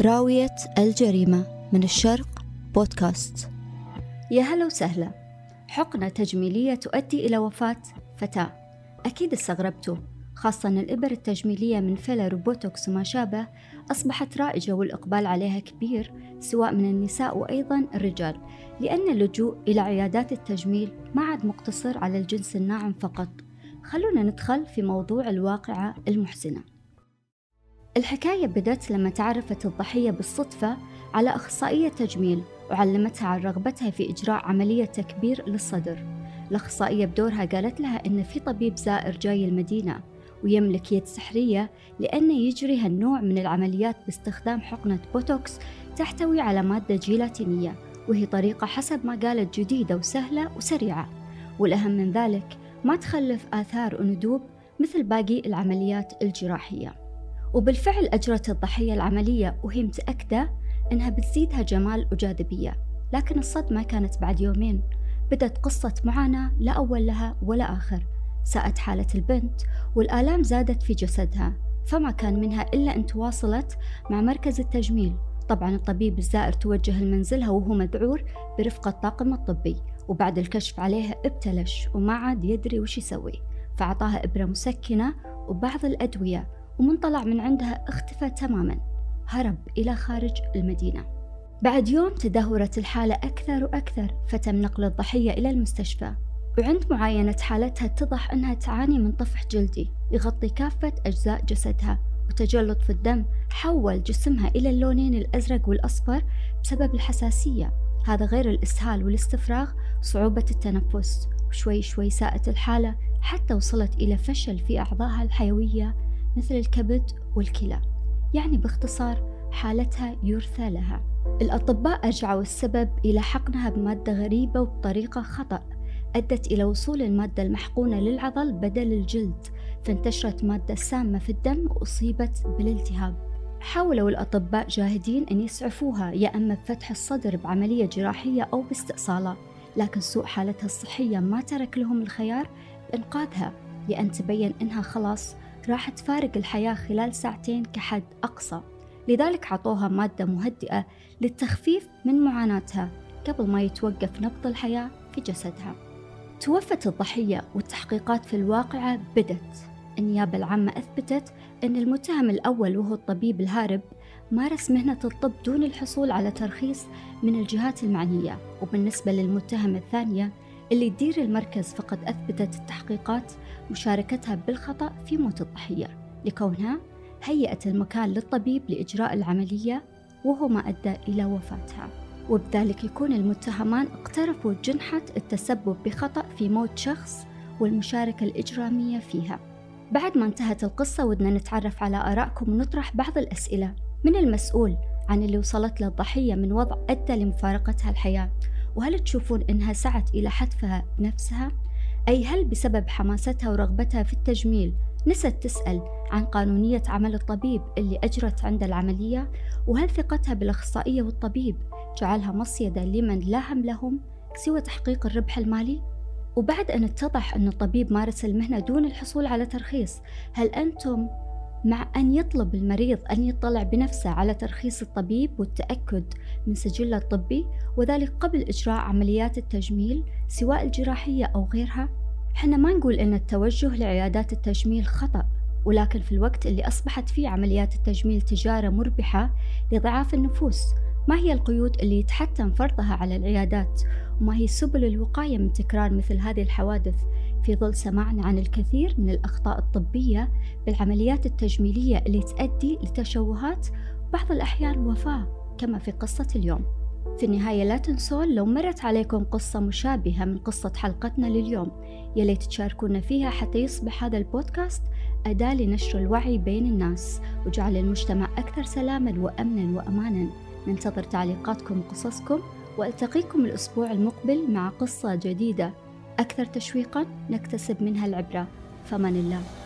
راوية الجريمة من الشرق بودكاست. يا هلا وسهلا. حقنة تجميلية تؤدي إلى وفاة فتاة. أكيد استغربتوا خاصة أن الإبر التجميلية من فيلر وبوتوكس وما شابه أصبحت رائجة والإقبال عليها كبير سواء من النساء وأيضا الرجال لأن اللجوء إلى عيادات التجميل ما عاد مقتصر على الجنس الناعم فقط. خلونا ندخل في موضوع الواقعة المحزنة. الحكاية بدت لما تعرفت الضحية بالصدفة على أخصائية تجميل وعلمتها عن رغبتها في إجراء عملية تكبير للصدر. الأخصائية بدورها قالت لها إن في طبيب زائر جاي المدينة ويملك يد سحرية لأنه يجري هالنوع من العمليات باستخدام حقنة بوتوكس تحتوي على مادة جيلاتينية وهي طريقة حسب ما قالت جديدة وسهلة وسريعة. والأهم من ذلك ما تخلف آثار وندوب مثل باقي العمليات الجراحية. وبالفعل أجرت الضحية العملية وهي متأكدة إنها بتزيدها جمال وجاذبية لكن الصدمة كانت بعد يومين. بدت قصة معاناة لا أول لها ولا آخر. ساءت حالة البنت والآلام زادت في جسدها فما كان منها إلا أن تواصلت مع مركز التجميل. طبعا الطبيب الزائر توجه لمنزلها وهو مذعور برفقة الطاقم الطبي وبعد الكشف عليها ابتلش وما عاد يدري وش يسوي. فأعطاها إبرة مسكنة وبعض الأدوية ومن طلع من عندها اختفى تماما. هرب إلى خارج المدينة. بعد يوم تدهورت الحالة أكثر وأكثر فتم نقل الضحية إلى المستشفى. وعند معاينة حالتها اتضح أنها تعاني من طفح جلدي يغطي كافة أجزاء جسدها وتجلط في الدم حول جسمها إلى اللونين الأزرق والأصفر بسبب الحساسية. هذا غير الإسهال والاستفراغ وصعوبة التنفس. وشوي شوي ساءت الحالة حتى وصلت إلى فشل في أعضائها الحيوية مثل الكبد والكلى يعني باختصار حالتها يرثى لها. الأطباء أرجعوا السبب إلى حقنها بمادة غريبة وبطريقة خطأ أدت إلى وصول المادة المحقونة للعضل بدل الجلد فانتشرت مادة سامة في الدم وأصيبت بالالتهاب. حاولوا الأطباء جاهدين أن يسعفوها يا أما بفتح الصدر بعملية جراحية أو باستئصالة لكن سوء حالتها الصحية ما ترك لهم الخيار بإنقاذها. لأن تبين أنها خلاص راح تفارق الحياة خلال ساعتين كحد أقصى. لذلك عطوها مادة مهدئة للتخفيف من معاناتها قبل ما يتوقف نبض الحياة في جسدها. توفت الضحية والتحقيقات في الواقعة بدت. النيابة العامة أثبتت أن المتهم الأول وهو الطبيب الهارب مارس مهنة الطب دون الحصول على ترخيص من الجهات المعنية. وبالنسبة للمتهمة الثانية اللي تدير المركز فقد أثبتت التحقيقات مشاركتها بالخطأ في موت الضحية. لكونها هيئت المكان للطبيب لإجراء العملية وهو ما أدى إلى وفاتها. وبذلك يكون المتهمان اقترفوا جنحة التسبب بخطأ في موت شخص والمشاركة الإجرامية فيها. بعد ما انتهت القصة ودنا نتعرف على آرائكم ونطرح بعض الأسئلة. من المسؤول عن اللي وصلت له الضحية من وضع أدى لمفارقتها الحياة؟ وهل تشوفون إنها سعت إلى حتفها بنفسها؟ أي هل بسبب حماستها ورغبتها في التجميل نست تسأل عن قانونية عمل الطبيب اللي أجرت عند العملية وهل ثقتها بالأخصائية والطبيب جعلها مصيدة لمن لا هم لهم سوى تحقيق الربح المالي؟ وبعد أن اتضح أن الطبيب مارس المهنة دون الحصول على ترخيص هل أنتم مع أن يطلب المريض أن يطلع بنفسه على ترخيص الطبيب والتأكد من سجله الطبي وذلك قبل إجراء عمليات التجميل سواء الجراحية أو غيرها؟ حنا ما نقول أن التوجه لعيادات التجميل خطأ ولكن في الوقت اللي أصبحت فيه عمليات التجميل تجارة مربحة لضعاف النفوس ما هي القيود اللي يتحتم فرضها على العيادات وما هي سبل الوقاية من تكرار مثل هذه الحوادث في ظل سماعنا عن الكثير من الأخطاء الطبية بالعمليات التجميلية اللي تؤدي لتشوهات وبعض الأحيان وفاة كما في قصة اليوم. في النهاية لا تنسون لو مرت عليكم قصة مشابهة من قصة حلقتنا لليوم يليت تشاركونا فيها حتى يصبح هذا البودكاست أداة لنشر الوعي بين الناس وجعل المجتمع أكثر سلاما وأمنا وأمانا. ننتظر تعليقاتكم وقصصكم وألتقيكم الأسبوع المقبل مع قصة جديدة. أكثر تشويقا نكتسب منها العبرة. فمن الله.